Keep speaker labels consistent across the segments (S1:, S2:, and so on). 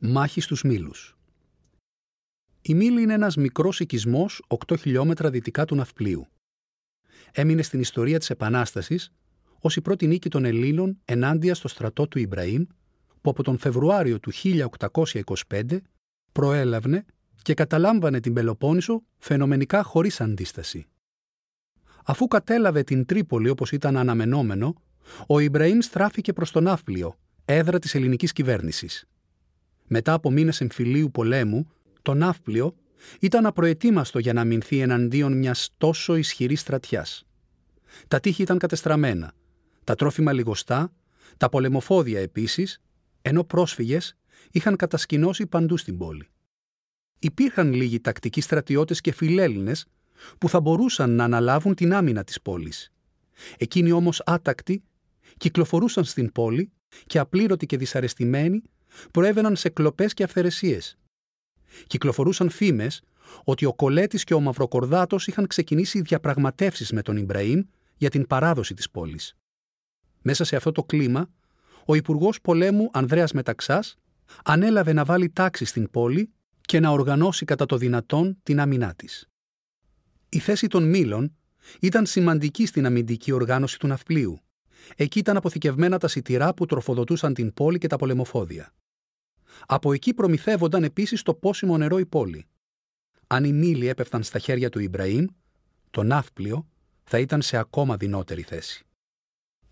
S1: Μάχης στους Μήλους Η Μήλη είναι ένας μικρός οικισμός 8 χιλιόμετρα δυτικά του Ναυπλίου. Έμεινε στην ιστορία της Επανάστασης ως η πρώτη νίκη των Ελλήνων ενάντια στο στρατό του Ιμπραήμ που από τον Φεβρουάριο του 1825 προέλαβνε και καταλάμβανε την Πελοπόννησο φαινομενικά χωρίς αντίσταση. Αφού κατέλαβε την Τρίπολη όπως ήταν αναμενόμενο, ο Ιμπραήμ στράφηκε προς τον Ναύπλιο, έδρα της ελληνικής κυβέρνησης. Μετά από μήνες εμφυλίου πολέμου, το Ναύπλιο ήταν απροετοίμαστο για να αμυνθεί εναντίον μιας τόσο ισχυρής στρατιάς. Τα τείχη ήταν κατεστραμμένα, τα τρόφιμα λιγοστά, τα πολεμοφόδια επίσης, ενώ πρόσφυγες είχαν κατασκηνώσει παντού στην πόλη. Υπήρχαν λίγοι τακτικοί στρατιώτες και φιλέλληνες που θα μπορούσαν να αναλάβουν την άμυνα της πόλης. Εκείνοι όμως άτακτοι κυκλοφορούσαν στην πόλη και απλήρωτοι και δυσαρεστημένοι προέβαιναν σε κλοπές και αυθαιρεσίες. Κυκλοφορούσαν φήμες ότι ο Κολέτης και ο Μαυροκορδάτος είχαν ξεκινήσει διαπραγματεύσεις με τον Ιμπραήμ για την παράδοση της πόλης. Μέσα σε αυτό το κλίμα, ο Υπουργός Πολέμου Ανδρέας Μεταξάς ανέλαβε να βάλει τάξη στην πόλη και να οργανώσει κατά το δυνατόν την άμυνά της. Η θέση των Μήλων ήταν σημαντική στην αμυντική οργάνωση του ναυπλίου. Εκεί ήταν αποθηκευμένα τα σιτηρά που τροφοδοτούσαν την πόλη και τα πολεμοφόδια. Από εκεί προμηθεύονταν επίσης το πόσιμο νερό η πόλη. Αν οι Μήλοι έπεφταν στα χέρια του Ιμπραήμ, το ναύπλιο θα ήταν σε ακόμα δεινότερη θέση.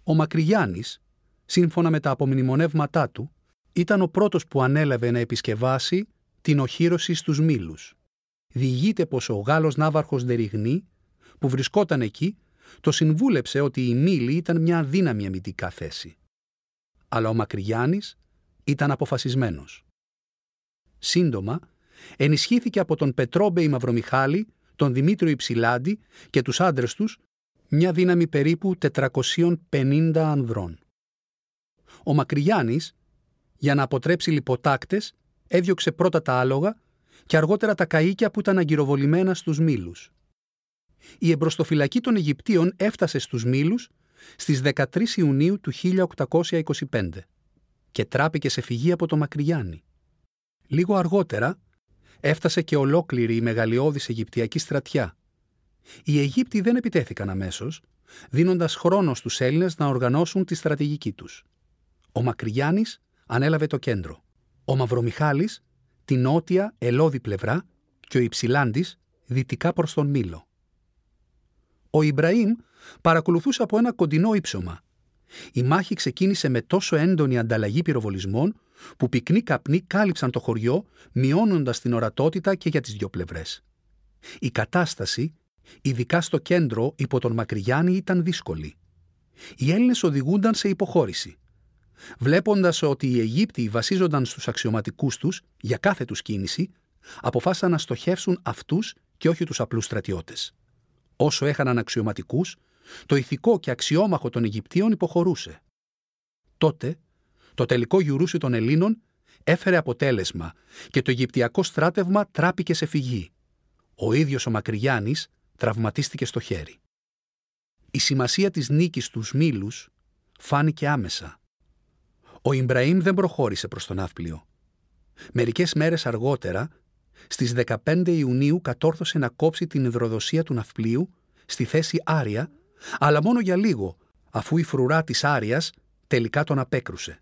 S1: Ο Μακρυγιάννης, σύμφωνα με τα απομνημονεύματά του, ήταν ο πρώτος που ανέλαβε να επισκευάσει την οχύρωση στους Μήλους. Διηγείται πως ο Γάλλος Ναύαρχος Ντεριγνή, που βρισκόταν εκεί, το συμβούλεψε ότι η Μήλη ήταν μια αδύναμη αμυντικά θέση. Αλλά ο Μακρυγιάννης ήταν αποφασισμένος. Σύντομα, ενισχύθηκε από τον Πετρόμπεϊ Μαυρομιχάλη, τον Δημήτριο Υψηλάντη και τους άντρες τους μια δύναμη περίπου 450 ανδρών. Ο Μακρυγιάννης, για να αποτρέψει λιποτάκτες, έδιωξε πρώτα τα άλογα και αργότερα τα καΐκια που ήταν αγκυροβολημένα στους μήλους. Η εμπροστοφυλακή των Αιγυπτίων έφτασε στους μήλους στις 13 Ιουνίου του 1825 και τράπηκε σε φυγή από το Μακρυγιάννη. Λίγο αργότερα έφτασε και ολόκληρη η μεγαλειώδης Αιγυπτιακή στρατιά. Οι Αιγύπτιοι δεν επιτέθηκαν αμέσως, δίνοντας χρόνο στους Έλληνες να οργανώσουν τη στρατηγική τους. Ο Μακρυγιάννης ανέλαβε το κέντρο. Ο Μαυρομιχάλης την νότια ελώδη πλευρά και ο Υψηλάντης δυτικά προς τον Μήλο. Ο Ιμπραήμ παρακολουθούσε από ένα κοντινό ύψωμα. Η μάχη ξεκίνησε με τόσο έντονη ανταλλαγή πυροβολισμών που πυκνοί καπνοί κάλυψαν το χωριό, μειώνοντας την ορατότητα και για τις δύο πλευρές. Η κατάσταση, ειδικά στο κέντρο υπό τον Μακρυγιάννη, ήταν δύσκολη. Οι Έλληνες οδηγούνταν σε υποχώρηση. Βλέποντας ότι οι Αιγύπτιοι βασίζονταν στους αξιωματικούς τους για κάθε τους κίνηση, αποφάσισαν να στοχεύσουν αυτούς και όχι τους απλούς στρατιώτες. Όσο έχαναν αξιωματικούς, το ηθικό και αξιόμαχο των Αιγυπτίων υποχωρούσε. Τότε, το τελικό γιουρούσι των Ελλήνων έφερε αποτέλεσμα και το Αιγυπτιακό στράτευμα τράπηκε σε φυγή. Ο ίδιος ο Μακρυγιάννης τραυματίστηκε στο χέρι. Η σημασία της νίκης τους Μήλους φάνηκε άμεσα ο Ιμπραήμ δεν προχώρησε προς τον ναύπλιο. Μερικές μέρες αργότερα, στις 15 Ιουνίου κατόρθωσε να κόψει την υδροδοσία του ναυπλίου στη θέση Άρια, αλλά μόνο για λίγο, αφού η φρουρά της Άριας τελικά τον απέκρουσε.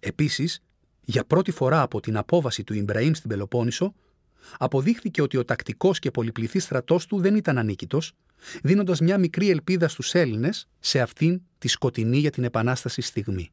S1: Επίσης, για πρώτη φορά από την απόβαση του Ιμπραήμ στην Πελοπόννησο, αποδείχθηκε ότι ο τακτικός και πολυπληθής στρατός του δεν ήταν ανίκητος, δίνοντας μια μικρή ελπίδα στους Έλληνες σε αυτήν τη σκοτεινή για την Επανάσταση στιγμή.